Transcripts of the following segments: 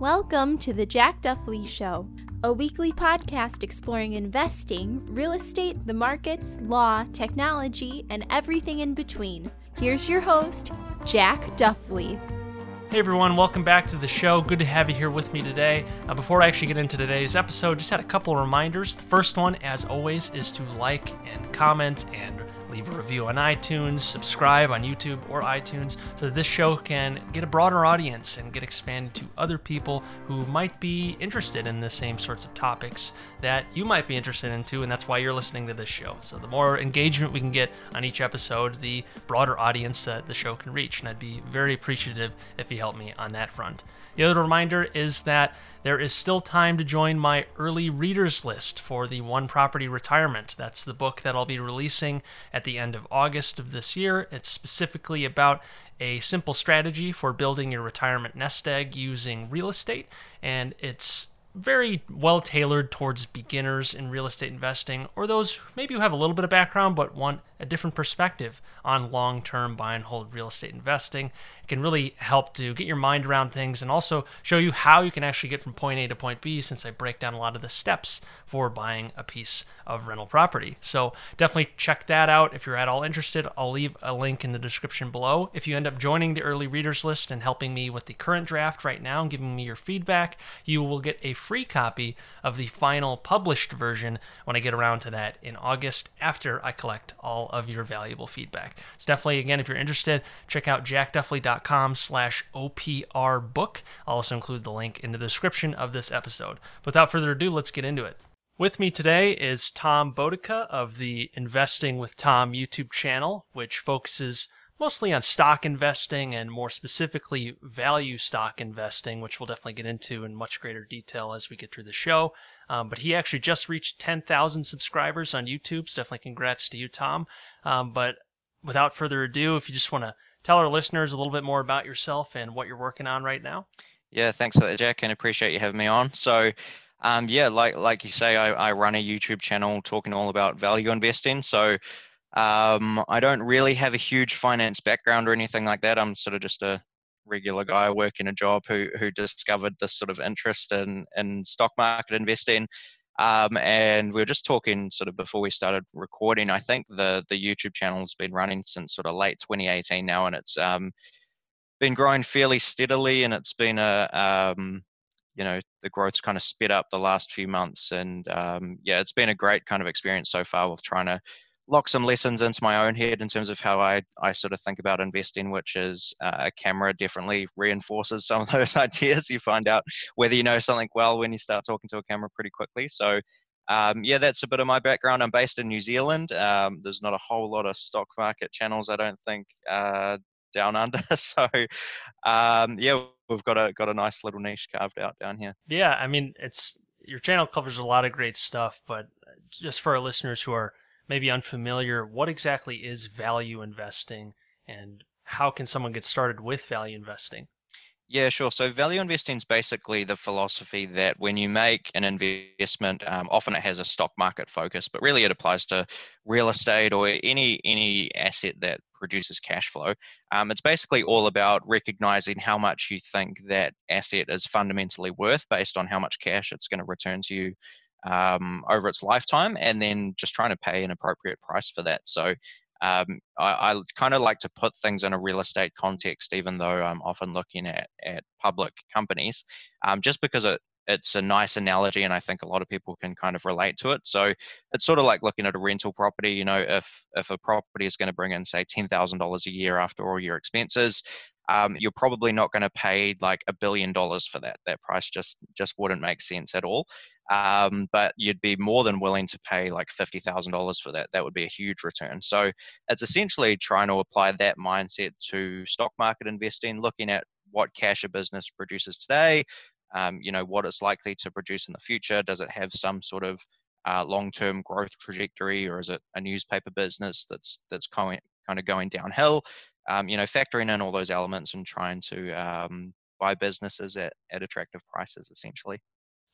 Welcome to the Jack Duffley Show, a weekly podcast exploring investing, real estate, the markets, law, technology, and everything in between. Here's your host, Jack Duffley. Hey everyone, welcome back to the show. Good to have you here with me today. Uh, before I actually get into today's episode, just had a couple of reminders. The first one, as always, is to like and comment and leave a review on iTunes, subscribe on YouTube or iTunes so that this show can get a broader audience and get expanded to other people who might be interested in the same sorts of topics that you might be interested in too, and that's why you're listening to this show. So the more engagement we can get on each episode, the broader audience that the show can reach, and I'd be very appreciative if you help me on that front. The other reminder is that there is still time to join my early readers list for the One Property Retirement. That's the book that I'll be releasing at the end of August of this year. It's specifically about a simple strategy for building your retirement nest egg using real estate, and it's very well tailored towards beginners in real estate investing or those maybe who have a little bit of background but want a different perspective on long term buy and hold real estate investing. Can really help to get your mind around things and also show you how you can actually get from point A to point B since I break down a lot of the steps for buying a piece of rental property. So definitely check that out if you're at all interested. I'll leave a link in the description below. If you end up joining the early readers list and helping me with the current draft right now and giving me your feedback, you will get a free copy of the final published version when I get around to that in August after I collect all of your valuable feedback. It's definitely, again, if you're interested, check out jackduffley.com slash OPR book. I'll also include the link in the description of this episode. Without further ado, let's get into it. With me today is Tom Botica of the Investing with Tom YouTube channel, which focuses mostly on stock investing and more specifically value stock investing, which we'll definitely get into in much greater detail as we get through the show. Um, but he actually just reached 10,000 subscribers on YouTube. So definitely congrats to you, Tom. Um, but without further ado, if you just want to tell our listeners a little bit more about yourself and what you're working on right now. Yeah, thanks for that, Jack, and appreciate you having me on. So, um, yeah, like like you say, I, I run a YouTube channel talking all about value investing. So, um, I don't really have a huge finance background or anything like that. I'm sort of just a regular guy working a job who who discovered this sort of interest in in stock market investing. Um, and we were just talking sort of before we started recording. I think the the YouTube channel has been running since sort of late 2018 now, and it's um, been growing fairly steadily. And it's been a um, you know the growth's kind of sped up the last few months, and um, yeah, it's been a great kind of experience so far with trying to lock some lessons into my own head in terms of how I, I sort of think about investing, which is uh, a camera definitely reinforces some of those ideas. You find out whether you know something well when you start talking to a camera pretty quickly. So, um, yeah, that's a bit of my background. I'm based in New Zealand. Um, there's not a whole lot of stock market channels, I don't think, uh, down under. so, um, yeah, we've got a got a nice little niche carved out down here. Yeah, I mean, it's your channel covers a lot of great stuff, but just for our listeners who are maybe unfamiliar, what exactly is value investing and how can someone get started with value investing? Yeah, sure. So value investing is basically the philosophy that when you make an investment, um, often it has a stock market focus, but really it applies to real estate or any any asset that produces cash flow. Um, it's basically all about recognizing how much you think that asset is fundamentally worth based on how much cash it's going to return to you um, over its lifetime and then just trying to pay an appropriate price for that. So um, I, I kind of like to put things in a real estate context, even though I'm often looking at, at public companies, um, just because it, it's a nice analogy and I think a lot of people can kind of relate to it. So it's sort of like looking at a rental property. You know, if if a property is going to bring in say ten thousand dollars a year after all your expenses, um, you're probably not going to pay like a billion dollars for that. That price just just wouldn't make sense at all. Um, but you'd be more than willing to pay like fifty thousand dollars for that. That would be a huge return. So it's essentially trying to apply that mindset to stock market investing, looking at what cash a business produces today. Um, you know what it's likely to produce in the future. Does it have some sort of uh, long-term growth trajectory, or is it a newspaper business that's that's kind of going downhill? um, you know, factoring in all those elements and trying to um, buy businesses at, at attractive prices, essentially.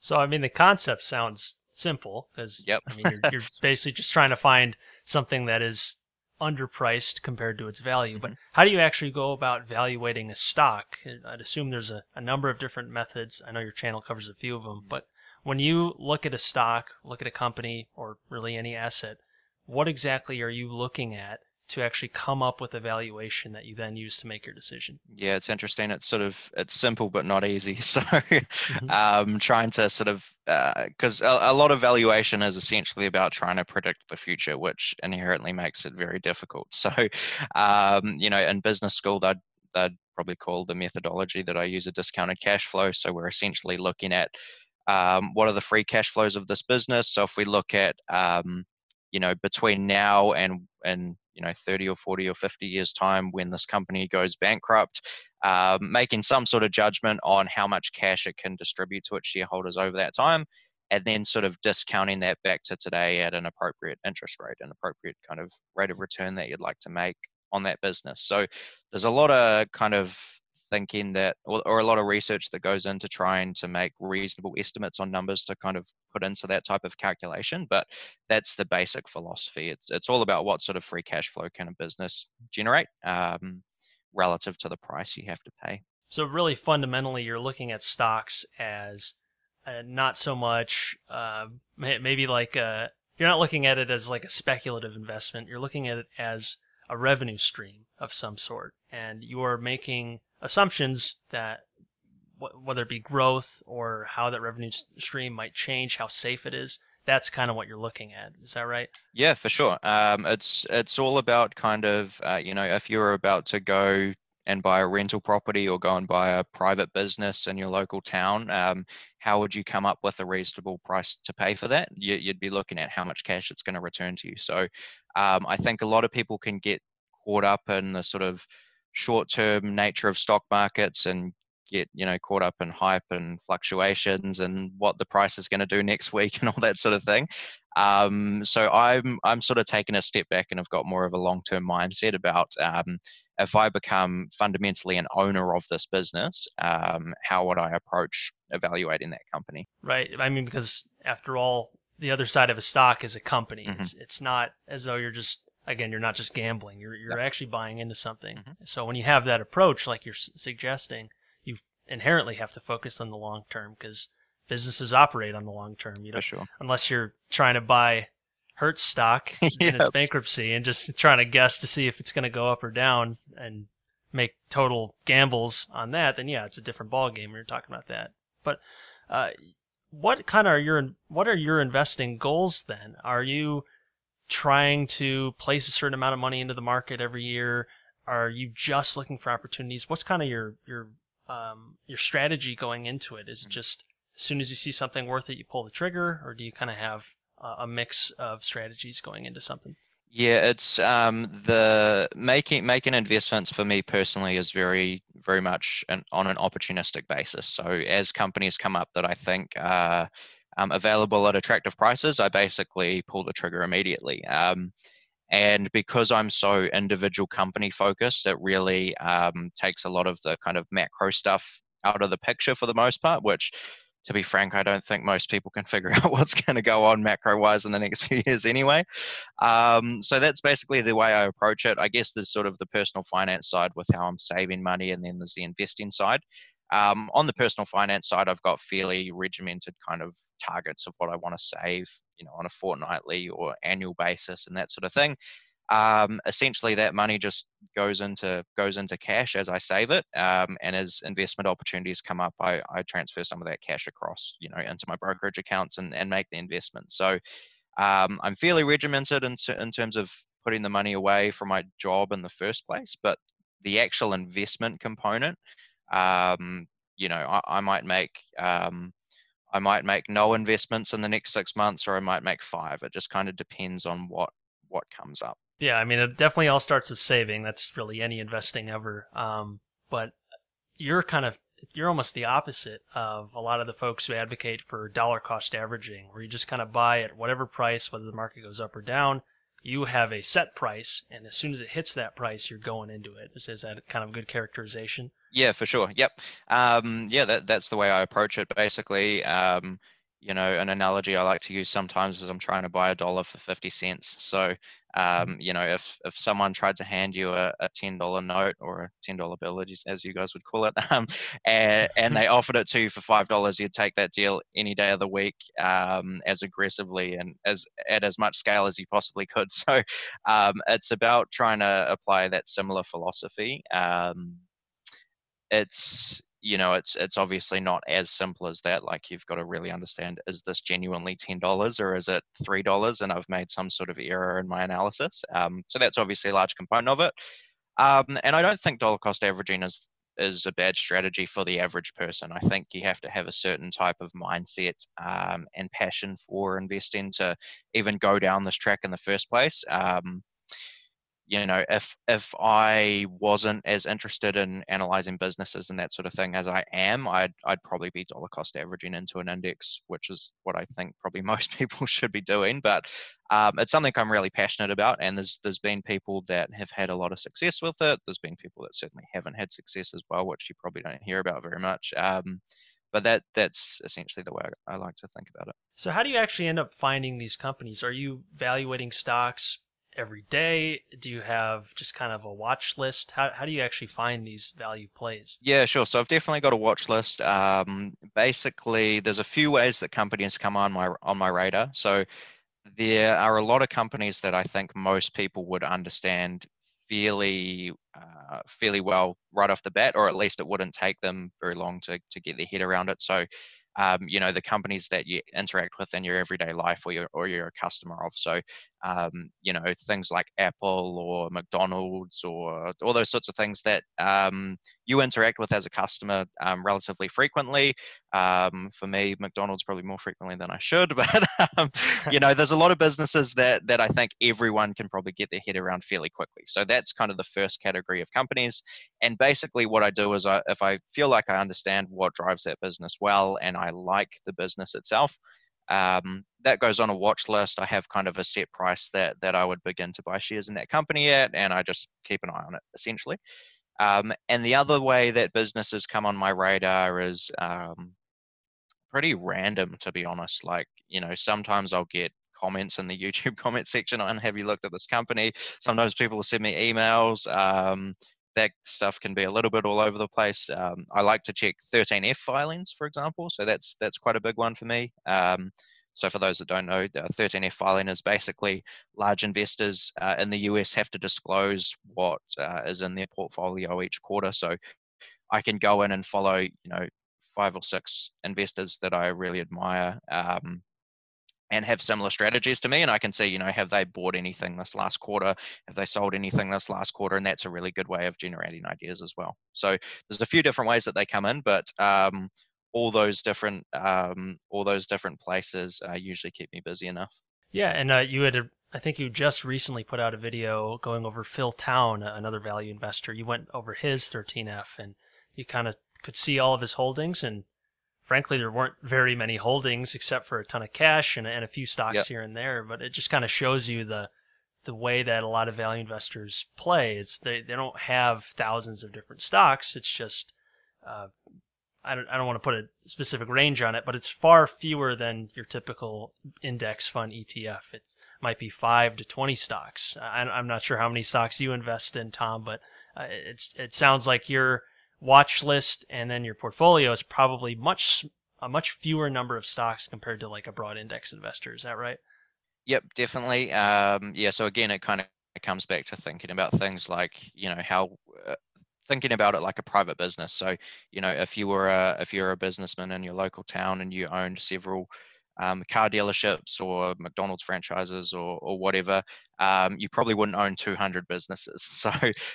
So, I mean, the concept sounds simple because yep. I mean, you're, you're basically just trying to find something that is underpriced compared to its value. But Mhm. how do you actually go about evaluating a stock? I'd assume there's a, a number of different methods. I know your channel covers a few of them, but when you look at a stock, look at a company, or really any asset, what exactly are you looking at to actually come up with a valuation that you then use to make your decision? Yeah, it's interesting. It's sort of it's simple but not easy. So, Mm-hmm. um, trying to sort of because a, a lot of valuation is essentially about trying to predict the future, which inherently makes it very difficult. So, um, you know, in business school, they'd they'd probably call the methodology that I use a discounted cash flow. So we're essentially looking at um, what are the free cash flows of this business. So if we look at um, you know between now and and you know 30 or 40 or 50 years time when this company goes bankrupt um, making some sort of judgment on how much cash it can distribute to its shareholders over that time and then sort of discounting that back to today at an appropriate interest rate an appropriate kind of rate of return that you'd like to make on that business. So there's a lot of kind of thinking that or, or, a lot of research that goes into trying to make reasonable estimates on numbers to kind of put into that type of calculation but that's the basic philosophy it's, it's all about what sort of free cash flow can a business generate um, relative to the price you have to pay So really, fundamentally, you're looking at stocks as uh, not so much uh, maybe like a, you're not looking at it as like a speculative investment. You're looking at it as a revenue stream of some sort, and you are making assumptions that wh- whether it be growth or how that revenue stream might change, how safe it is. That's kind of what you're looking at. Is that right? Yeah, for sure. Um, it's it's all about kind of uh, you know if you're about to go and buy a rental property or go and buy a private business in your local town, um, how would you come up with a reasonable price to pay for that? You, you'd be looking at how much cash it's going to return to you. So um, I think a lot of people can get caught up in the sort of short-term nature of stock markets and get you know caught up in hype and fluctuations and what the price is going to do next week and all that sort of thing um, so i'm i'm sort of taking a step back and i've got more of a long-term mindset about um, if i become fundamentally an owner of this business um, how would i approach evaluating that company Right. I mean, because after all, the other side of a stock is a company. Mhm. It's it's not as though you're just again you're not just gambling. You're you're actually buying into something. Mhm. So when you have that approach, like you're s- suggesting, you inherently have to focus on the long term because businesses operate on the long term. You know, sure unless you're trying to buy Hertz stock in its bankruptcy and just trying to guess to see if it's going to go up or down and make total gambles on that, then yeah, it's a different ball game. You're talking about that. But uh, what kind of are your what are your investing goals then? Are you trying to place a certain amount of money into the market every year? Are you just looking for opportunities? What's kind of your your um, your strategy going into it? Is it just as soon as you see something worth it, you pull the trigger, or do you kind of have uh, a mix of strategies going into something? Yeah, it's um, the making making investments for me personally is very very much an, on an opportunistic basis. So as companies come up that I think are um, available at attractive prices, I basically pull the trigger immediately. Um, and because I'm so individual company focused, it really um, takes a lot of the kind of macro stuff out of the picture for the most part, which to be frank, I don't think most people can figure out what's going to go on macro wise in the next few years anyway. Um, so that's basically the way I approach it. I guess there's sort of the personal finance side with how I'm saving money, and then there's the investing side. Um, on the personal finance side, I've got fairly regimented kind of targets of what I want to save, you know, on a fortnightly or annual basis and that sort of thing. Um, essentially, that money just goes into goes into cash as I save it, um, and as investment opportunities come up, I, I transfer some of that cash across, you know, into my brokerage accounts and, and make the investment. So um, I'm fairly regimented in, in terms of putting the money away from my job in the first place, but the actual investment component, um, you know, I, I might make um, I might make no investments in the next six months, or I might make five. It just kind of depends on what what comes up. Yeah, I mean, it definitely all starts with saving. That's really any investing ever. Um, but you're kind of you're almost the opposite of a lot of the folks who advocate for dollar cost averaging, where you just kind of buy at whatever price, whether the market goes up or down. You have a set price, and as soon as it hits that price, you're going into it. Is, that kind of good characterization? Yeah, for sure. Yep. Um, yeah, that, that's the way I approach it. Basically, um, you know, an analogy I like to use sometimes is I'm trying to buy a dollar for 50 cents. So, Mm-hmm. um, you know, if, if someone tried to hand you a, a $10 note or a $10 bill, as you guys would call it, um, and, and they offered it to you for $5, you'd take that deal any day of the week um, as aggressively and as at as much scale as you possibly could. So um, it's about trying to apply that similar philosophy. Um, it's you know it's it's obviously not as simple as that like you've got to really understand is this genuinely $10 or is it $3 and i've made some sort of error in my analysis um, so that's obviously a large component of it um, and i don't think dollar cost averaging is is a bad strategy for the average person. I think you have to have a certain type of mindset um, and passion for investing to even go down this track in the first place um, you know if if i wasn't as interested in analyzing businesses and that sort of thing as i am i'd i'd probably be dollar cost averaging into an index which is what i think probably most people should be doing. But um, it's something i'm really passionate about and there's there's been people that have had a lot of success with it. There's been people that certainly haven't had success as well which you probably don't hear about very much. Um, but that that's essentially the way I, I like to think about it. So how do you actually end up finding these companies? Are you evaluating stocks every day? Do you have just kind of a watch list? How how do you actually find these value plays? Yeah, sure. So I've definitely got a watch list. Um, basically, there's a few ways that companies come on my on my radar. So there are a lot of companies that I think most people would understand fairly uh, fairly well right off the bat, or at least it wouldn't take them very long to to get their head around it. So um, you know the companies that you interact with in your everyday life or you're, or you're a customer of so um, you know things like apple or mcdonald's or all those sorts of things that um, you interact with as a customer um, relatively frequently. Um, for me mcdonald's probably more frequently than i should but um, you know there's a lot of businesses that that i think everyone can probably get their head around fairly quickly. So that's kind of the first category of companies. And basically what i do is I, if i feel like i understand what drives that business well and i like the business itself um, that goes on a watch list. I have kind of a set price that that I would begin to buy shares in that company at, and I just keep an eye on it essentially. Um, and the other way that businesses come on my radar is um, pretty random, to be honest. Like you know, sometimes I'll get comments in the YouTube comment section on have you looked at this company? Sometimes people will send me emails. Um, that stuff can be a little bit all over the place. Um, I like to check 13F filings, for example. So that's that's quite a big one for me. Um, so for those that don't know, the 13F filing is basically large investors uh, in the US have to disclose what uh, is in their portfolio each quarter. So I can go in and follow, you know, five or six investors that I really admire. Um, and have similar strategies to me and i can see you know have they bought anything this last quarter have they sold anything this last quarter and that's a really good way of generating ideas as well so there's a few different ways that they come in but um, all those different um, all those different places uh, usually keep me busy enough Yeah, and uh, you had, a, I think you just recently put out a video going over Phil Town, another value investor. You went over his 13F, and you kind of could see all of his holdings. And frankly, there weren't very many holdings except for a ton of cash and, and a few stocks Yep. here and there. But it just kind of shows you the the way that a lot of value investors play. It's they, they don't have thousands of different stocks. It's just uh, I don't, I don't want to put a specific range on it, but it's far fewer than your typical index fund ETF. It might be five to 20 stocks. I, I'm not sure how many stocks you invest in, Tom, but uh, it's, it sounds like your watch list and then your portfolio is probably much, a much fewer number of stocks compared to like a broad index investor. Is that right? Yep, definitely. Um, yeah, so again, it kind of comes back to thinking about things like, you know, how uh, thinking about it like a private business. So, you know, if you were a if you're a businessman in your local town and you owned several um, car dealerships or McDonald's franchises or, or whatever, um, you probably wouldn't own 200 businesses. So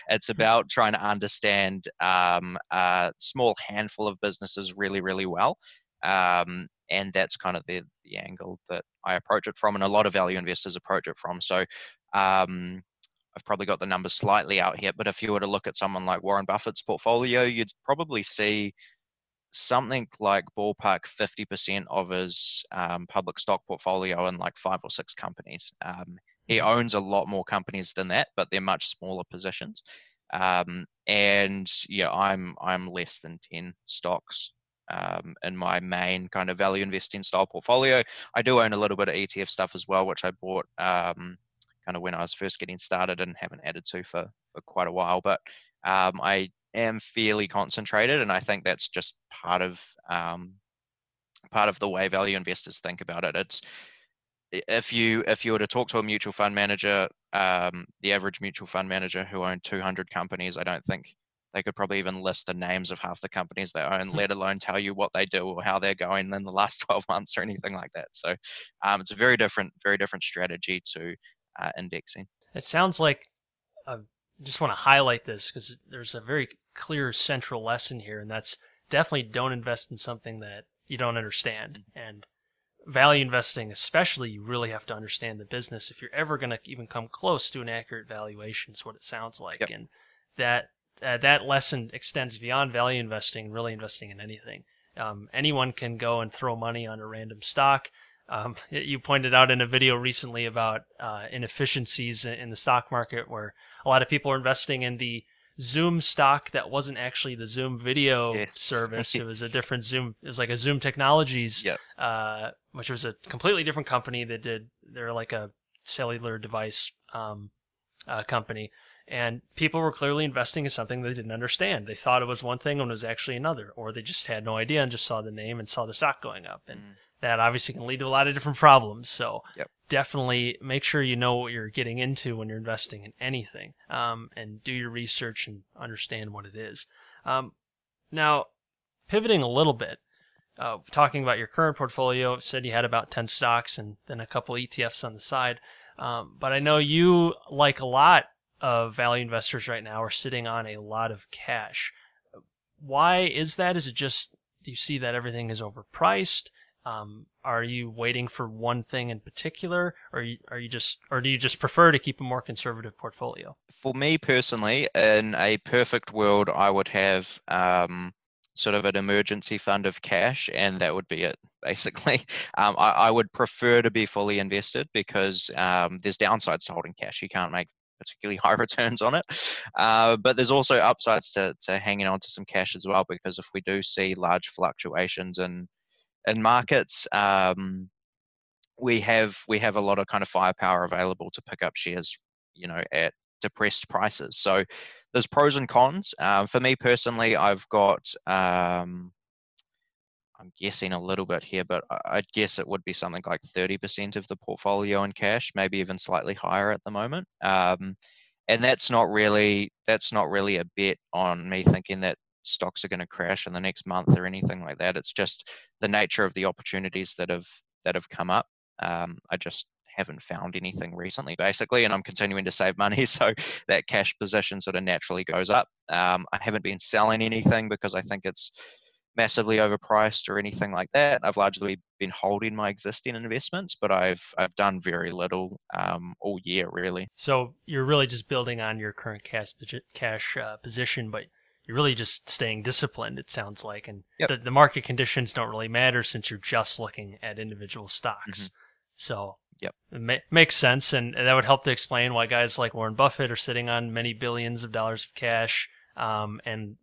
it's about trying to understand um, a small handful of businesses really, really well. Um, and that's kind of the, the angle that I approach it from, and a lot of value investors approach it from. So um, I've probably got the numbers slightly out here, but if you were to look at someone like Warren Buffett's portfolio, you'd probably see something like ballpark 50% of his um, public stock portfolio in like five or six companies. Um, he owns a lot more companies than that, but they're much smaller positions. Um, and yeah, I'm I'm less than 10 stocks um, in my main kind of value investing style portfolio. I do own a little bit of ETF stuff as well, which I bought um, kind of when I was first getting started and haven't added to for for quite a while. But um, I am fairly concentrated, and I think that's just part of um, part of the way value investors think about it. It's if you if you were to talk to a mutual fund manager, um, the average mutual fund manager who owned 200 companies, I don't think they could probably even list the names of half the companies they own, hmm. let alone tell you what they do or how they're going in the last 12 months or anything like that. So um, it's a very different, very different strategy to uh, indexing. It sounds like I just want to highlight this because there's a very clear central lesson here, and that's definitely don't invest in something that you don't understand. Mm-hmm. And value investing, especially, you really have to understand the business if you're ever going to even come close to an accurate valuation. Is what it sounds like, yep. and that uh, that lesson extends beyond value investing and really investing in anything. Um, anyone can go and throw money on a random stock. Um, you pointed out in a video recently about uh, inefficiencies in the stock market where a lot of people are investing in the Zoom stock that wasn't actually the Zoom video yes. service. it was a different Zoom. It was like a Zoom Technologies, yep. uh, which was a completely different company that did. They're like a cellular device um, uh, company, and people were clearly investing in something they didn't understand. They thought it was one thing when it was actually another, or they just had no idea and just saw the name and saw the stock going up. And mm. That obviously can lead to a lot of different problems. So yep. definitely make sure you know what you're getting into when you're investing in anything, um, and do your research and understand what it is. Um, now, pivoting a little bit, uh, talking about your current portfolio, said you had about 10 stocks and then a couple ETFs on the side. Um, but I know you like a lot of value investors right now are sitting on a lot of cash. Why is that? Is it just do you see that everything is overpriced? Um, are you waiting for one thing in particular, or are you, just, or do you just prefer to keep a more conservative portfolio? For me personally, in a perfect world, I would have um, sort of an emergency fund of cash, and that would be it. Basically, um, I, I, would prefer to be fully invested because um, there's downsides to holding cash. You can't make particularly high returns on it. Uh, but there's also upsides to, to hanging on to some cash as well, because if we do see large fluctuations in in markets, um, we have we have a lot of kind of firepower available to pick up shares, you know, at depressed prices. So there's pros and cons. Um, for me personally, I've got um, I'm guessing a little bit here, but I'd guess it would be something like 30% of the portfolio in cash, maybe even slightly higher at the moment. Um, and that's not really that's not really a bet on me thinking that stocks are going to crash in the next month or anything like that. It's just the nature of the opportunities that have that have come up. Um, I just haven't found anything recently, basically, and I'm continuing to save money, so that cash position sort of naturally goes up. Um, I haven't been selling anything because I think it's massively overpriced or anything like that. I've largely been holding my existing investments, but I've I've done very little um, all year really. So you're really just building on your current cash cash uh, position, but you're really just staying disciplined. It sounds like, and yep. the, the, market conditions don't really matter since you're just looking at individual stocks. Mm-hmm. So. Yep. It ma- makes sense, and that would help to explain why guys like Warren Buffett are sitting on many billions of dollars of cash, um, and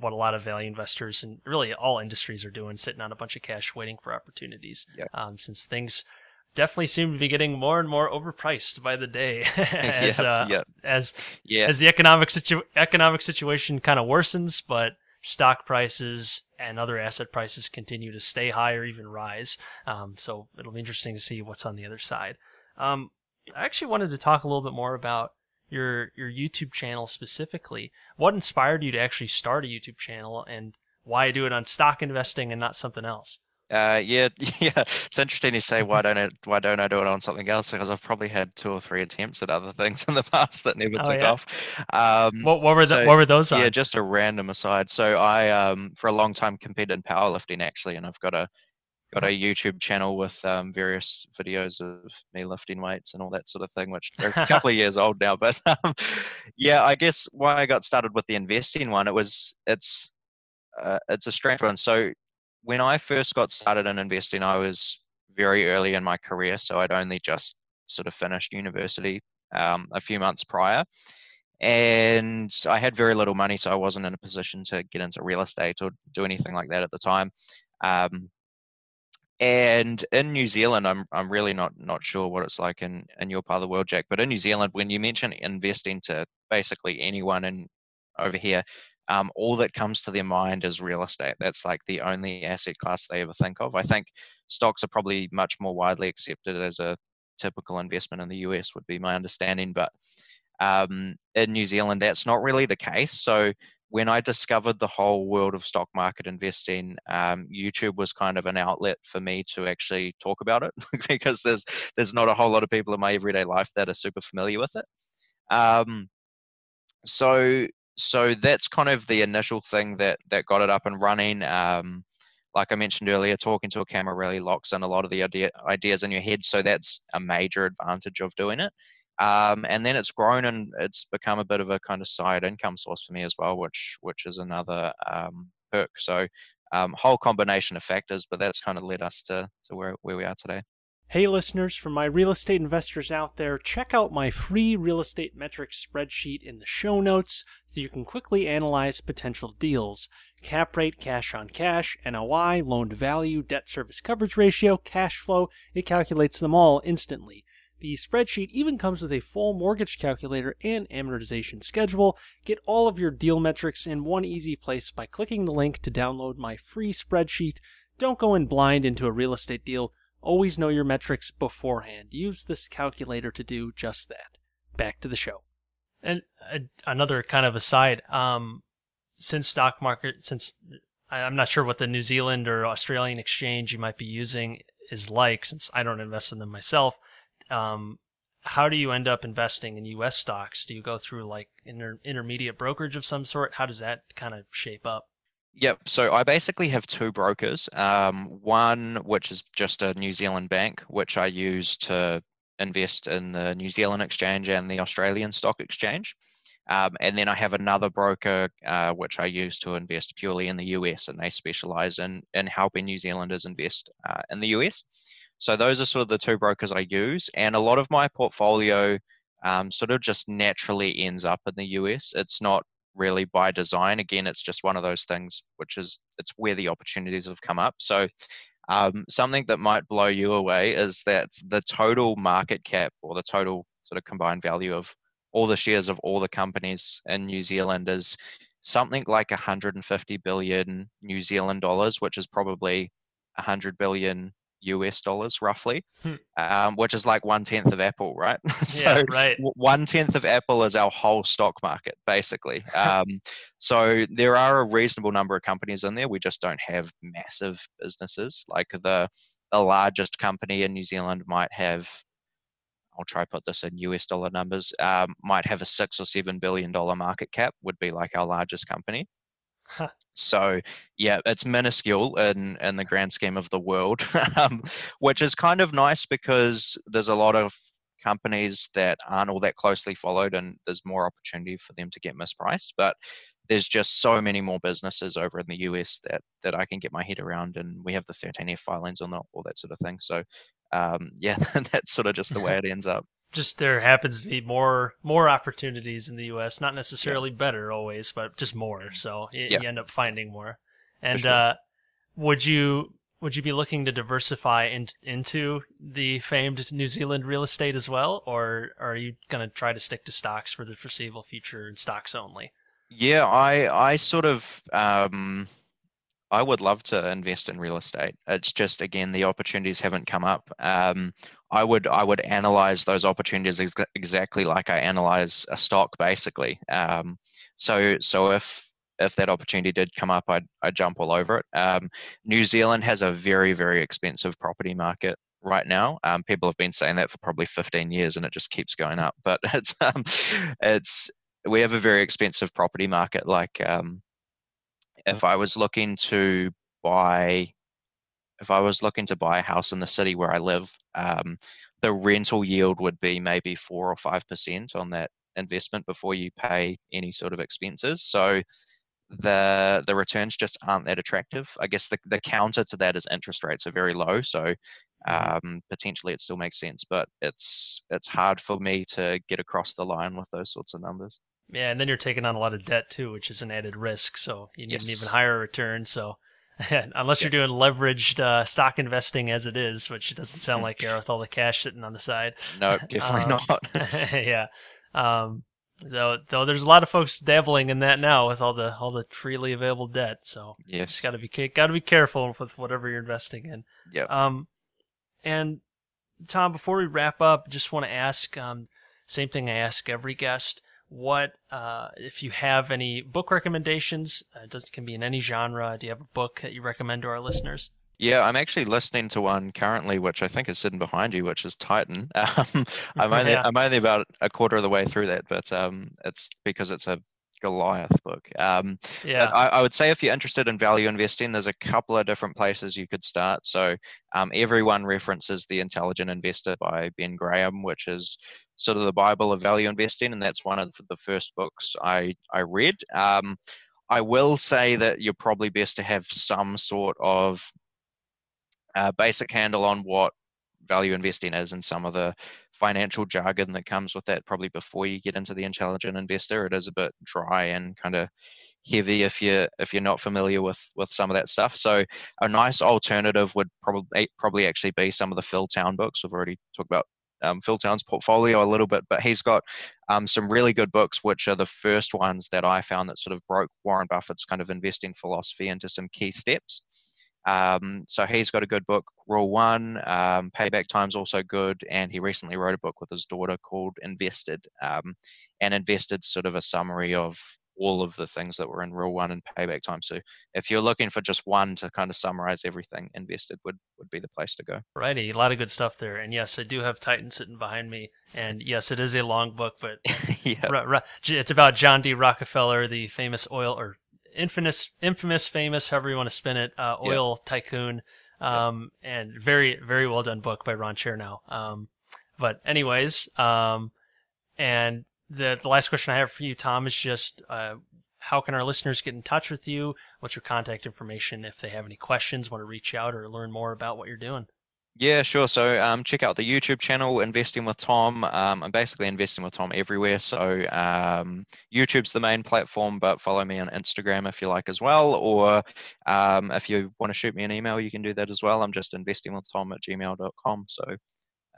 what a lot of value investors and really all industries are doing, sitting on a bunch of cash waiting for opportunities. Yep. Um, since things definitely seem to be getting more and more overpriced by the day as yep, uh, yep. as yeah. as the economic situ- economic situation kind of worsens, but stock prices and other asset prices continue to stay high or even rise. Um, so it'll be interesting to see what's on the other side. Um, I actually wanted to talk a little bit more about your your YouTube channel specifically. What inspired you to actually start a YouTube channel, and why do it on stock investing and not something else? Uh, yeah, yeah. It's interesting you say why don't I why don't I do it on something else? Because I've probably had two or three attempts at other things in the past that never oh, took yeah? off. Um, what, what were the, what were those? On? Yeah, just a random aside. So I um, for a long time competed in powerlifting actually, and I've got a got a YouTube channel with um, various videos of me lifting weights and all that sort of thing, which are a couple of years old now. But um, yeah, I guess why I got started with the investing one, it was it's uh, it's a strange one. So when I first got started in investing, I was very early in my career, so I'd only just sort of finished university um, a few months prior. and I had very little money, so I wasn't in a position to get into real estate or do anything like that at the time. Um, and in New Zealand, I'm I'm really not not sure what it's like in in your part of the world, Jack. But in New Zealand, when you mention investing to basically anyone in over here, um, all that comes to their mind is real estate. That's like the only asset class they ever think of. I think stocks are probably much more widely accepted as a typical investment in the US, would be my understanding. But um, in New Zealand, that's not really the case. So when I discovered the whole world of stock market investing, um, YouTube was kind of an outlet for me to actually talk about it because there's there's not a whole lot of people in my everyday life that are super familiar with it. Um, so so that's kind of the initial thing that that got it up and running. Um, like I mentioned earlier, talking to a camera really locks in a lot of the idea, ideas in your head. So that's a major advantage of doing it. Um, and then it's grown and it's become a bit of a kind of side income source for me as well, which which is another um, perk. So um, whole combination of factors, but that's kind of led us to to where where we are today. Hey, listeners, for my real estate investors out there, check out my free real estate metrics spreadsheet in the show notes so you can quickly analyze potential deals. Cap rate, cash on cash, NOI, loan to value, debt service coverage ratio, cash flow, it calculates them all instantly. The spreadsheet even comes with a full mortgage calculator and amortization schedule. Get all of your deal metrics in one easy place by clicking the link to download my free spreadsheet. Don't go in blind into a real estate deal Always know your metrics beforehand. Use this calculator to do just that. Back to the show. And uh, another kind of aside, um, since stock market, since I'm not sure what the New Zealand or Australian exchange you might be using is like, since I don't invest in them myself. Um, how do you end up investing in U.S. stocks? Do you go through like inter- intermediate brokerage of some sort? How does that kind of shape up? Yep. So I basically have two brokers. Um, one, which is just a New Zealand bank, which I use to invest in the New Zealand exchange and the Australian stock exchange. Um, and then I have another broker, uh, which I use to invest purely in the US, and they specialize in, in helping New Zealanders invest uh, in the US. So those are sort of the two brokers I use. And a lot of my portfolio um, sort of just naturally ends up in the US. It's not really by design. Again, it's just one of those things which is it's where the opportunities have come up. So um, something that might blow you away is that the total market cap or the total sort of combined value of all the shares of all the companies in New Zealand is something like 150 billion New Zealand dollars, which is probably 100 billion US dollars roughly, hmm. um, which is like one tenth of Apple, right? so yeah, right. one tenth of Apple is our whole stock market, basically. Um, so there are a reasonable number of companies in there. We just don't have massive businesses. Like the the largest company in New Zealand might have. I'll try put this in US dollar numbers. Um, might have a six or seven billion dollar market cap. Would be like our largest company. Huh. So yeah, it's minuscule in in the grand scheme of the world, um, which is kind of nice because there's a lot of companies that aren't all that closely followed, and there's more opportunity for them to get mispriced. But there's just so many more businesses over in the US that that I can get my head around, and we have the 13F filings on that, all that sort of thing. So um, yeah, that's sort of just the way it ends up just there happens to be more more opportunities in the U.S. Not necessarily yeah. better always, but just more. So you, yeah. you end up finding more. And sure. uh, would you would you be looking to diversify in, into the famed New Zealand real estate as well, or are you going to try to stick to stocks for the foreseeable future and stocks only? Yeah, I I sort of um, I would love to invest in real estate. It's just again the opportunities haven't come up. Um, I would I would analyze those opportunities ex- exactly like I analyze a stock, basically. Um, so so if if that opportunity did come up, I'd I'd jump all over it. Um, New Zealand has a very very expensive property market right now. Um, people have been saying that for probably 15 years, and it just keeps going up. But it's um, it's we have a very expensive property market. Like um, if I was looking to buy, if I was looking to buy a house in the city where I live, um, the rental yield would be maybe four or five percent on that investment before you pay any sort of expenses. So the the returns just aren't that attractive. I guess the the counter to that is interest rates are very low, so um, potentially it still makes sense, but it's it's hard for me to get across the line with those sorts of numbers. Yeah, and then you're taking on a lot of debt too, which is an added risk. So you need Yes. an even higher return. So unless you're doing leveraged uh, stock investing as it is, which it doesn't sound like here with all the cash sitting on the side. No, definitely Um, not. yeah. Um, though, though there's a lot of folks dabbling in that now with all the all the freely available debt. So yes. got to be got to be careful with whatever you're investing in. Yep. Um, and Tom, before we wrap up, just want to ask, um, same thing I ask every guest. What, uh, if you have any book recommendations? Uh, it doesn't can be in any genre. Do you have a book that you recommend to our listeners? Yeah, I'm actually listening to one currently, which I think is sitting behind you, which is Titan. Um, I'm only Yeah. I'm only about a quarter of the way through that, but um, it's because it's a Goliath book. Um, Yeah. I, I would say if you're interested in value investing, there's a couple of different places you could start. So um, everyone references The Intelligent Investor by Ben Graham, which is sort of the Bible of value investing, and that's one of the first books I I read. Um, I will say that you're probably best to have some sort of uh, basic handle on what value investing is and some of the financial jargon that comes with that probably before you get into the intelligent investor. It is a bit dry and kind of heavy if you're if you're not familiar with with some of that stuff. So a nice alternative would probably probably actually be some of the phil town books. We've already talked about um, phil town's portfolio a little bit but he's got um, some really good books which are the first ones that i found that sort of broke warren buffett's kind of investing philosophy into some key steps um, so he's got a good book, Rule One. Um, Payback Time's also good, and he recently wrote a book with his daughter called Invested. Um, and Invested sort of a summary of all of the things that were in Rule One and Payback Time. So if you're looking for just one to kind of summarize everything, Invested would would be the place to go. Righty, a lot of good stuff there. And yes, I do have Titan sitting behind me. And yes, it is a long book, but yeah, it's about John D. Rockefeller, the famous oil or infamous, infamous, famous, however you want to spin it, uh, Yeah. oil tycoon. Um, and very, very well done book by Ron Chernow. Um, but anyways, um, and the the last question I have for you, Tom, is just uh, how can our listeners get in touch with you? What's your contact information if they have any questions, want to reach out, or learn more about what you're doing? Yeah, sure. So um, check out the YouTube channel, Investing with Tom. Um, I'm basically investing with Tom everywhere. So um, YouTube's the main platform, but follow me on Instagram if you like as well. Or um, if you want to shoot me an email, you can do that as well. I'm just investingwithtom at gmail.com. So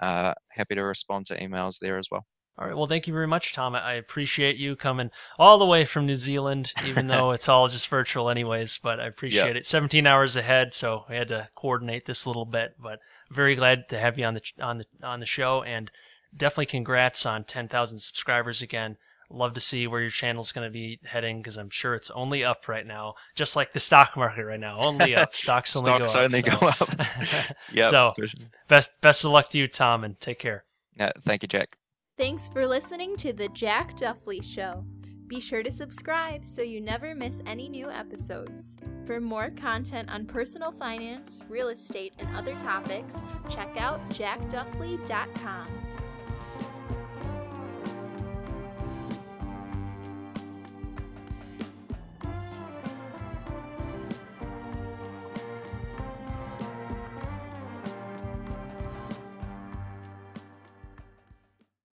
uh, happy to respond to emails there as well. All right. Well, thank you very much, Tom. I appreciate you coming all the way from New Zealand, even though it's all just virtual, anyways. But I appreciate it. 17 hours ahead, so we had to coordinate this a little bit. But very glad to have you on the on the on the show, and definitely congrats on 10,000 subscribers again. Love to see where your channel's going to be heading because I'm sure it's only up right now, just like the stock market right now, only up. Stocks only Stocks go up. only so. go up. Yep, so sure. best best of luck to you, Tom, and take care. Yeah, thank you, Jack. Thanks for listening to The Jack Duffley Show. Be sure to subscribe so you never miss any new episodes. For more content on personal finance, real estate, and other topics, check out jackduffley.com.